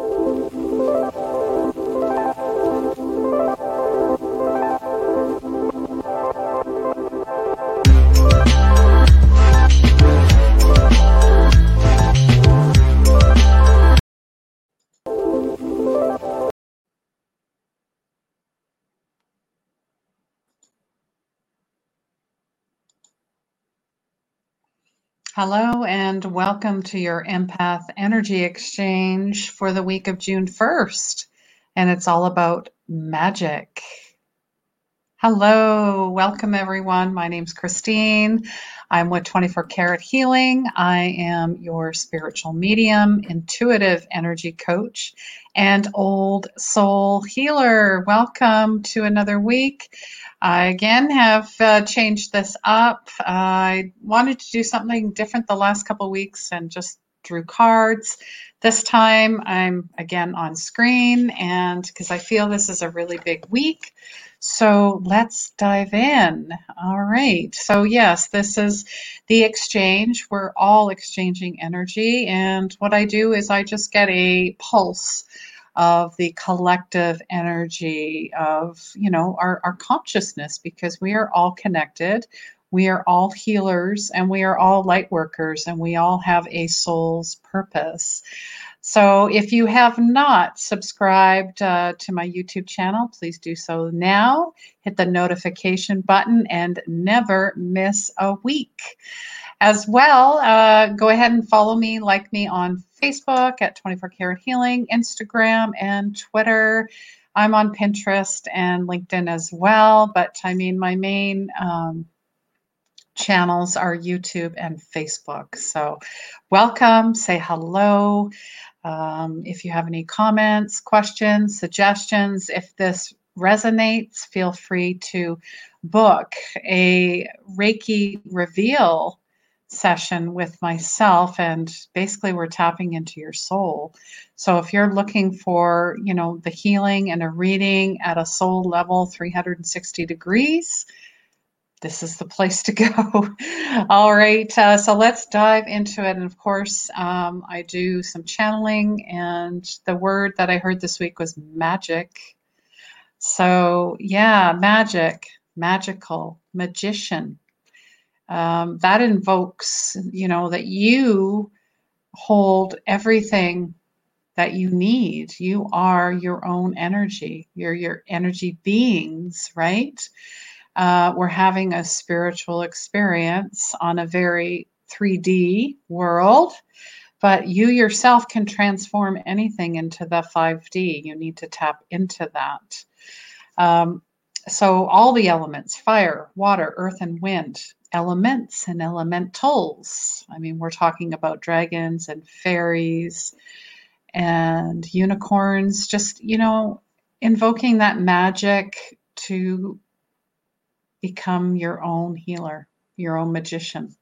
you Hello, and welcome to your Empath Energy Exchange for the week of June 1st. And it's all about magic. Hello, welcome everyone. My name's Christine. I'm with 24 Karat Healing. I am your spiritual medium, intuitive energy coach, and old soul healer. Welcome to another week. I again have uh, changed this up. I wanted to do something different the last couple weeks and just drew cards. This time I'm again on screen and because I feel this is a really big week. So let's dive in. All right. So, yes, this is the exchange. We're all exchanging energy. And what I do is I just get a pulse of the collective energy of you know our, our consciousness because we are all connected we are all healers and we are all light workers and we all have a soul's purpose so if you have not subscribed uh, to my youtube channel please do so now hit the notification button and never miss a week as well uh, go ahead and follow me like me on Facebook at 24 Karat Healing, Instagram and Twitter. I'm on Pinterest and LinkedIn as well, but I mean, my main um, channels are YouTube and Facebook. So, welcome, say hello. Um, if you have any comments, questions, suggestions, if this resonates, feel free to book a Reiki reveal session with myself and basically we're tapping into your soul. So if you're looking for you know the healing and a reading at a soul level 360 degrees this is the place to go all right uh, so let's dive into it and of course um, i do some channeling and the word that i heard this week was magic so yeah magic magical magician um, that invokes, you know, that you hold everything that you need. You are your own energy. You're your energy beings, right? Uh, we're having a spiritual experience on a very 3D world, but you yourself can transform anything into the 5D. You need to tap into that. Um, so, all the elements fire, water, earth, and wind elements and elementals. I mean, we're talking about dragons and fairies and unicorns, just, you know, invoking that magic to become your own healer, your own magician.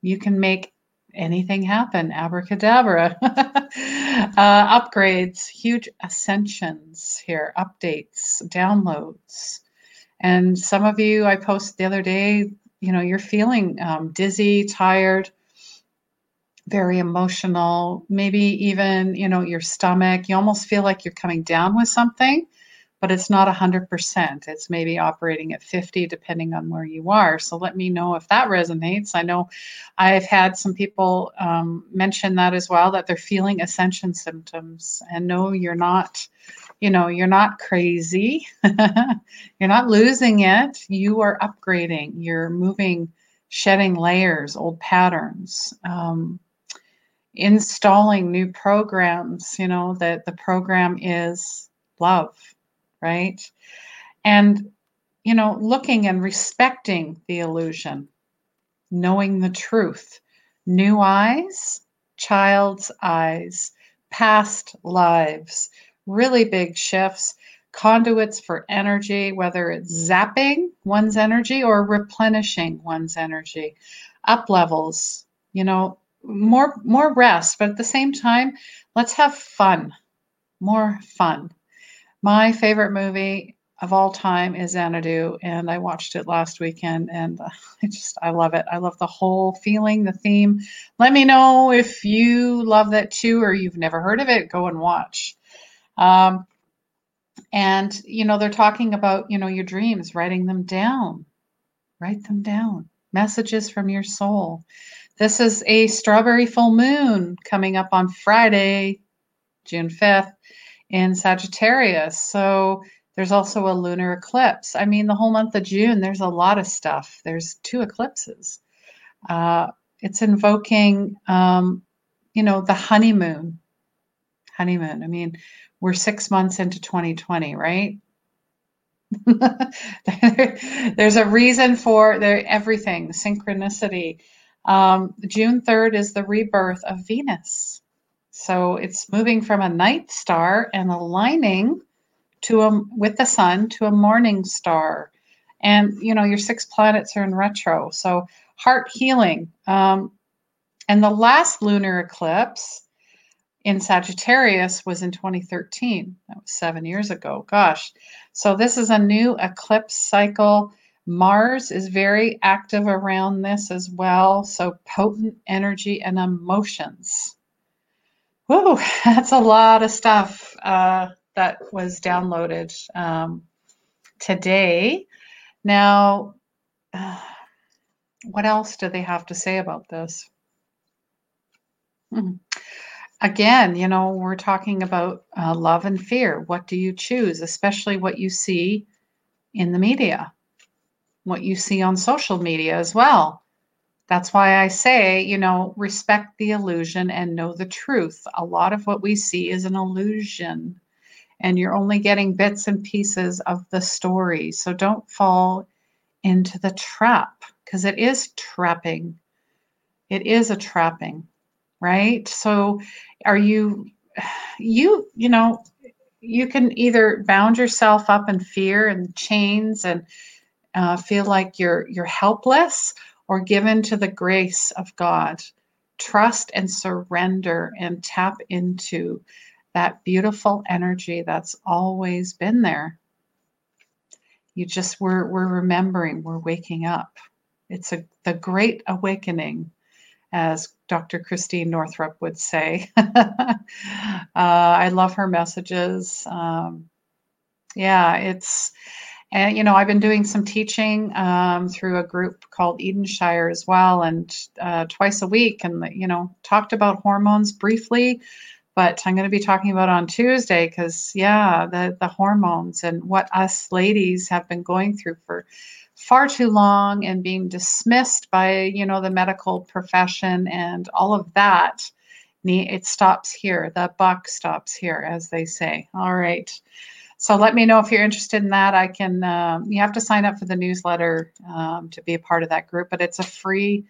You can make anything happen, abracadabra. uh, upgrades, huge ascensions here, updates, downloads. And some of you, I posted the other day, you know you're feeling um, dizzy tired very emotional maybe even you know your stomach you almost feel like you're coming down with something but it's not 100% it's maybe operating at 50 depending on where you are so let me know if that resonates i know i've had some people um, mention that as well that they're feeling ascension symptoms and no you're not you know, you're not crazy. you're not losing it. You are upgrading. You're moving, shedding layers, old patterns, um, installing new programs. You know, that the program is love, right? And, you know, looking and respecting the illusion, knowing the truth, new eyes, child's eyes, past lives really big shifts, conduits for energy, whether it's zapping one's energy or replenishing one's energy, up levels, you know, more more rest, but at the same time, let's have fun. More fun. My favorite movie of all time is Xanadu, and I watched it last weekend, and uh, I just I love it. I love the whole feeling, the theme. Let me know if you love that too, or you've never heard of it. Go and watch. Um, and you know they're talking about you know your dreams, writing them down, write them down. Messages from your soul. This is a strawberry full moon coming up on Friday, June 5th in Sagittarius. So there's also a lunar eclipse. I mean, the whole month of June, there's a lot of stuff. There's two eclipses. Uh, it's invoking, um, you know, the honeymoon. Honeymoon. I mean, we're six months into 2020, right? there's a reason for there everything synchronicity um, june 3rd is the rebirth of venus so it's moving from a night star and aligning to a with the sun to a morning star. And you know your six planets are in retro so heart healing. Um, and the last lunar eclipse in sagittarius was in 2013 that was seven years ago gosh. So this is a new eclipse cycle. Mars is very active around this as well so potent energy and emotions Whoa, that's a lot of stuff. Uh, that was downloaded um, today. Now, uh, what else do they have to say about this? Hmm. Again, you know, we're talking about uh, love and fear. What do you choose, especially what you see in the media, what you see on social media as well? That's why I say, you know, respect the illusion and know the truth. A lot of what we see is an illusion and you're only getting bits and pieces of the story. So don't fall into the trap because it is trapping. It is a trapping, right? So are you, you, you know, you can either bound yourself up in fear and chains and uh, feel like you're you're helpless or given to the grace of God. Trust and surrender and tap into that beautiful energy that's always been there. You just we're we're remembering, we're waking up. It's a the great awakening, as Dr. Christiane Northrup would say. uh, I love her messages. Um, yeah, it's and you know I've been doing some teaching um, through a group called Edenshire as well, and uh, twice a week, and you know talked about hormones briefly but I'm going to be talking about on Tuesday because yeah, the the hormones and what us ladies have been going through for far too long and being dismissed by you know the medical profession and all of that. It stops here. The buck stops here, as they say. All right. So let me know if you're interested in that. I can. Um, you have to sign up for the newsletter um, to be a part of that group, but it's a free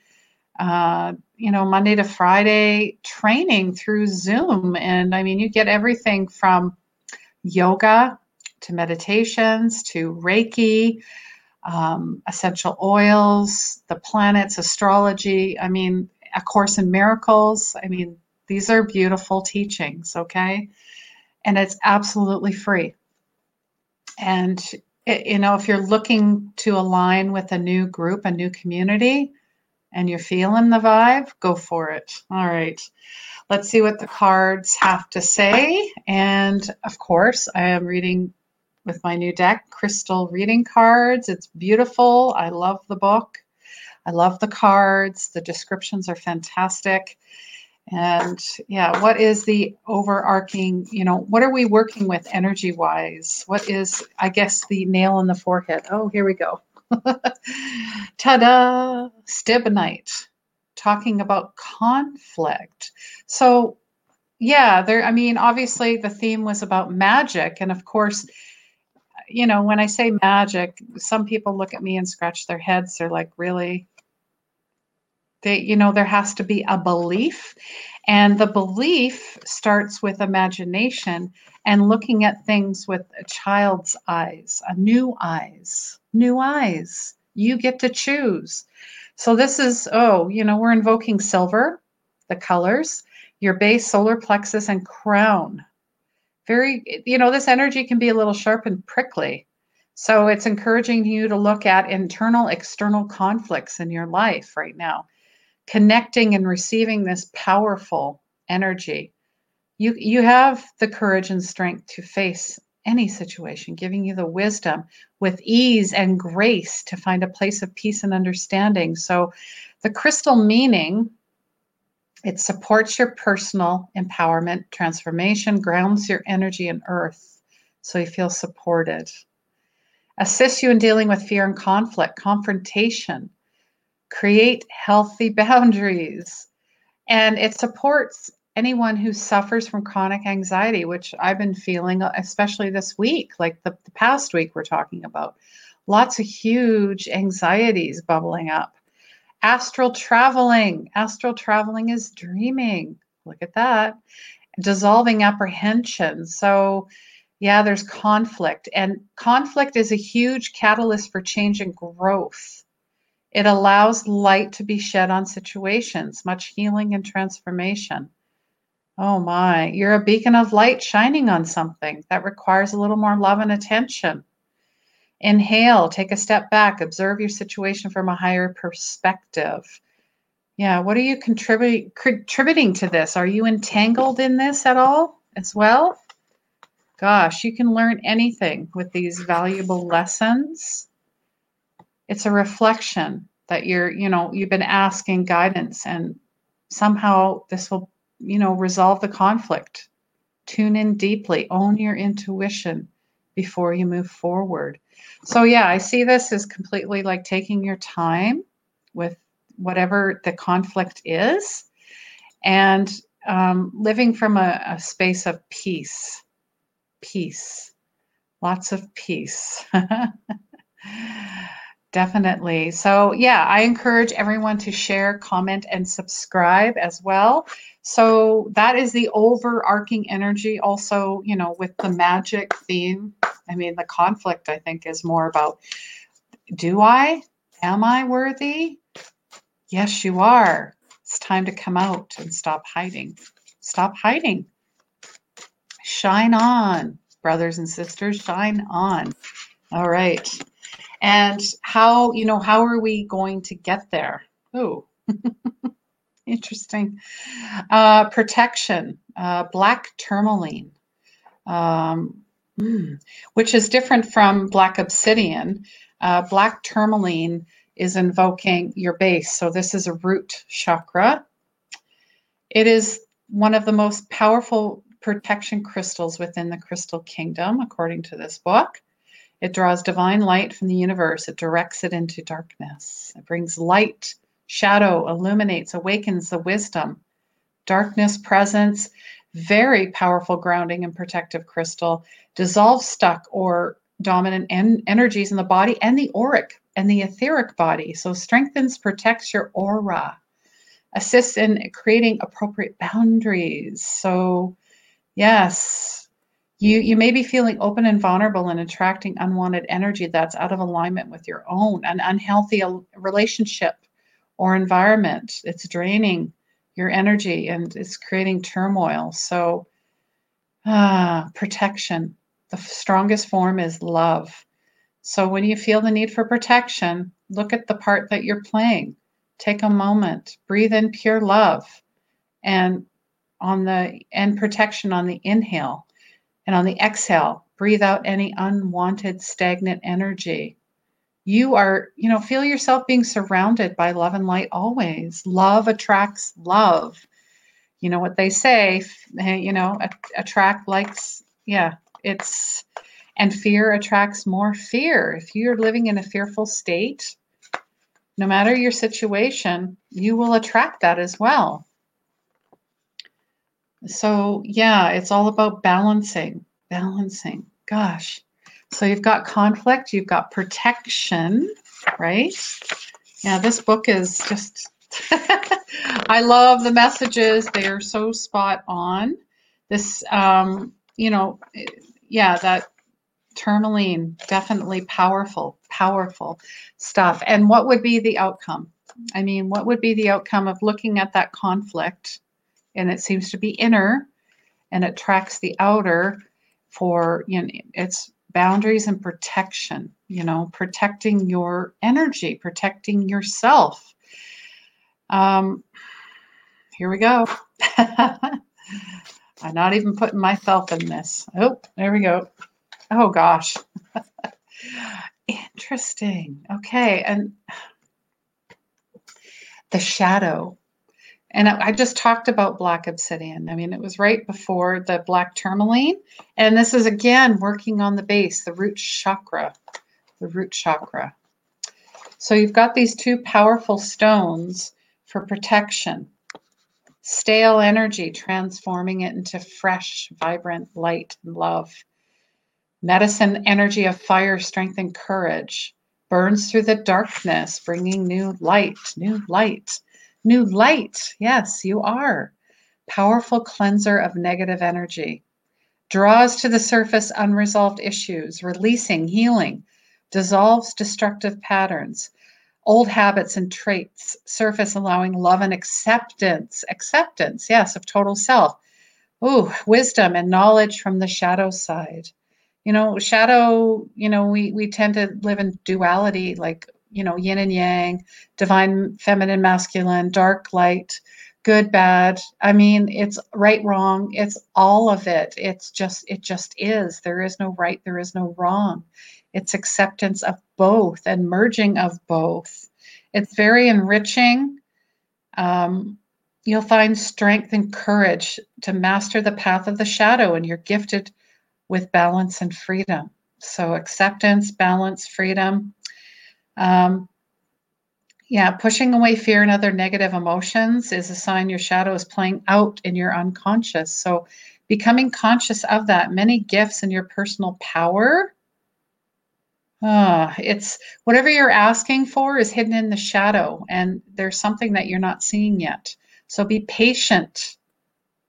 uh, you know, Monday to Friday training through Zoom. And I mean, you get everything from yoga to meditations to Reiki, um, essential oils, the planets, astrology. I mean, A Course in Miracles. I mean, these are beautiful teachings, okay? And it's absolutely free. And, it, you know, if you're looking to align with a new group, a new community, and you're feeling the vibe, go for it. All right. Let's see what the cards have to say. And of course, I am reading with my new deck, Crystal Reading Cards. It's beautiful. I love the book. I love the cards. The descriptions are fantastic. And yeah, what is the overarching, you know, what are we working with energy wise? What is, I guess, the nail in the forehead? Oh, here we go. Ta-da! Stibnite, talking about conflict. So, yeah, there. I mean, obviously, the theme was about magic, and of course, you know, when I say magic, some people look at me and scratch their heads. They're like, "Really?" You know, there has to be a belief, and the belief starts with imagination and looking at things with a child's eyes, a new eyes, new eyes. You get to choose. So this is, oh, you know, we're invoking silver, the colors, your base, solar plexus, and crown. Very, you know, this energy can be a little sharp and prickly. So it's encouraging you to look at internal, external conflicts in your life right now, connecting and receiving this powerful energy. You, you have the courage and strength to face any situation, giving you the wisdom with ease and grace to find a place of peace and understanding. So, the crystal meaning it supports your personal empowerment, transformation, grounds your energy in earth so you feel supported. Assists you in dealing with fear and conflict, confrontation, create healthy boundaries. And it supports anyone who suffers from chronic anxiety, which I've been feeling, uh, especially this week, like the, the past week we're talking about. Lots of huge anxieties bubbling up. Astral traveling. Astral traveling is dreaming. Look at that. Dissolving apprehension. So, yeah, there's conflict, and conflict is a huge catalyst for change and growth. It allows light to be shed on situations, much healing and transformation. Oh my, you're a beacon of light shining on something that requires a little more love and attention. Inhale, take a step back, observe your situation from a higher perspective. Yeah, what are you contributing to this? Are you entangled in this at all as well? Gosh, you can learn anything with these valuable lessons. It's a reflection that you're, you know, you've been asking guidance and somehow this will you know, resolve the conflict. Tune in deeply, own your intuition before you move forward. So, yeah, I see this as completely like taking your time with whatever the conflict is and um, living from a, a space of peace. Peace. Lots of peace. Definitely. So, yeah, I encourage everyone to share, comment, and subscribe as well. So, that is the overarching energy. Also, you know, with the magic theme, I mean, the conflict, I think, is more about do I? Am I worthy? Yes, you are. It's time to come out and stop hiding. Stop hiding. Shine on, brothers and sisters, shine on. All right and how you know how are we going to get there? Oh interesting. Uh, protection uh, black tourmaline um, mm, which is different from black obsidian. Uh, black tourmaline is invoking your base. So this is a root chakra. It is one of the most powerful protection crystals within the crystal kingdom according to this book it draws divine light from the universe. It directs it into darkness. It brings light, shadow, illuminates, awakens the wisdom. Darkness presence, very powerful grounding and protective crystal, dissolves stuck or dominant en- energies in the body and the auric and the etheric body. So strengthens, protects your aura, assists in creating appropriate boundaries. So, yes, you you may be feeling open and vulnerable and attracting unwanted energy that's out of alignment with your own. An unhealthy relationship or environment it's draining your energy and it's creating turmoil. So ah protection. The strongest form is love. So when you feel the need for protection look at the part that you're playing. Take a moment breathe in pure love and on the and protection on the inhale and on the exhale, breathe out any unwanted stagnant energy. You are, you know, feel yourself being surrounded by love and light always. Love attracts love. You know what they say, eh, you know, attract likes, yeah, it's, and fear attracts more fear. If you're living in a fearful state, no matter your situation, you will attract that as well. So, yeah, it's all about balancing, balancing. Gosh. So, you've got conflict, you've got protection, right? Yeah, this book is just, I love the messages. They are so spot on. This, um, you know, yeah, that tourmaline, definitely powerful, powerful stuff. And what would be the outcome? I mean, what would be the outcome of looking at that conflict? And it seems to be inner and it tracks the outer for you know it's boundaries and protection, you know, protecting your energy, protecting yourself. Um, here we go. I'm not even putting myself in this. Oh, there we go. Oh gosh. Interesting. Okay. And the shadow. And I just talked about black obsidian. I mean, it was right before the black tourmaline. And this is again working on the base, the root chakra, the root chakra. So you've got these two powerful stones for protection. Stale energy, transforming it into fresh, vibrant light and love. Medicine energy of fire, strength, and courage burns through the darkness, bringing new light, new light, new light. Yes, you are. Powerful cleanser of negative energy. Draws to the surface unresolved issues, releasing, healing, dissolves destructive patterns, old habits and traits, surface allowing love and acceptance, acceptance, yes, of total self. Ooh, wisdom and knowledge from the shadow side you know shadow you know we we tend to live in duality like you know yin and yang divine feminine masculine dark light good bad. I mean it's right wrong. It's all of it. It's just it just is. There is no right. There is no wrong. It's acceptance of both and merging of both. It's very enriching. Um, you'll find strength and courage to master the path of the shadow and you're gifted with balance and freedom. So, acceptance, balance, freedom. Um, yeah, pushing away fear and other negative emotions is a sign your shadow is playing out in your unconscious. So, becoming conscious of that, many gifts in your personal power. Uh, it's whatever you're asking for is hidden in the shadow, and there's something that you're not seeing yet. So be patient,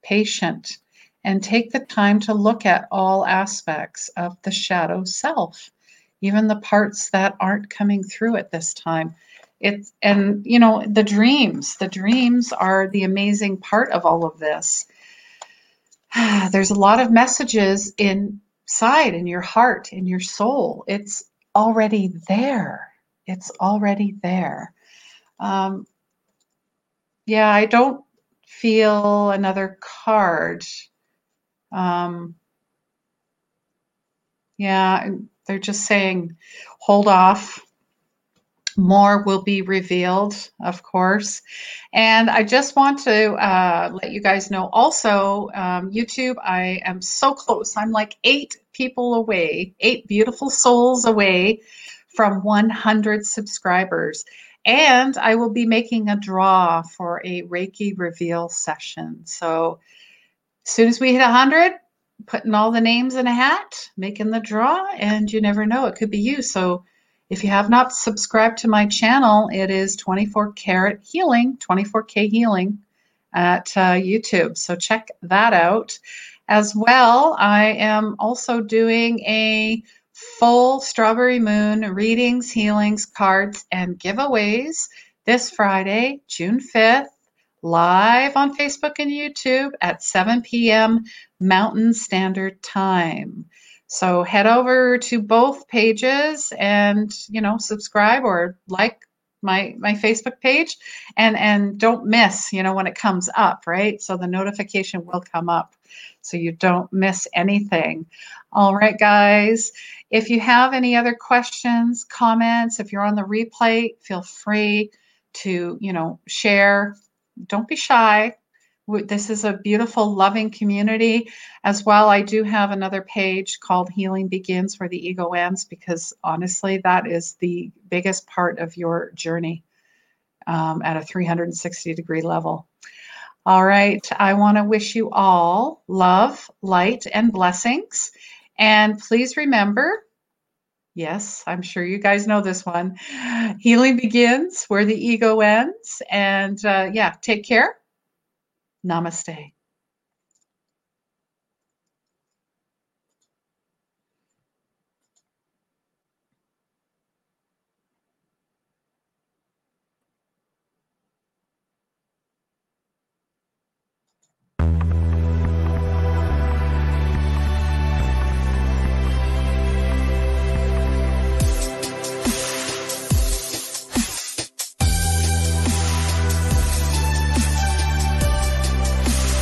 patient and take the time to look at all aspects of the shadow self, even the parts that aren't coming through at this time. It's and you know the dreams. The dreams are the amazing part of all of this. There's a lot of messages inside in your heart, in your soul. It's already there. It's already there. Um, yeah, I don't feel another card um, yeah, they're just saying hold off. More will be revealed, of course. And I just want to uh, let you guys know also, um, YouTube, I am so close. I'm like eight people away, eight beautiful souls away from 100 subscribers. And I will be making a draw for a Reiki reveal session. So as soon as we hit 100, putting all the names in a hat, making the draw, and you never know, it could be you. So if you have not subscribed to my channel, it is 24 Karat Healing, 24K Healing at uh, YouTube. So check that out. As well, I am also doing a full Strawberry Moon readings, healings, cards, and giveaways this Friday, June 5th live on Facebook and YouTube at 7 p.m. Mountain Standard Time. So head over to both pages and you know subscribe or like my my Facebook page and and don't miss you know when it comes up right so the notification will come up so you don't miss anything all right guys if you have any other questions comments if you're on the replay feel free to you know share don't be shy. This is a beautiful, loving community. As well, I do have another page called Healing Begins where the ego ends because honestly, that is the biggest part of your journey um, at a 360 degree level. All right, I want to wish you all love, light, and blessings. And please remember Yes, I'm sure you guys know this one. Healing begins where the ego ends. And uh, yeah, take care. Namaste.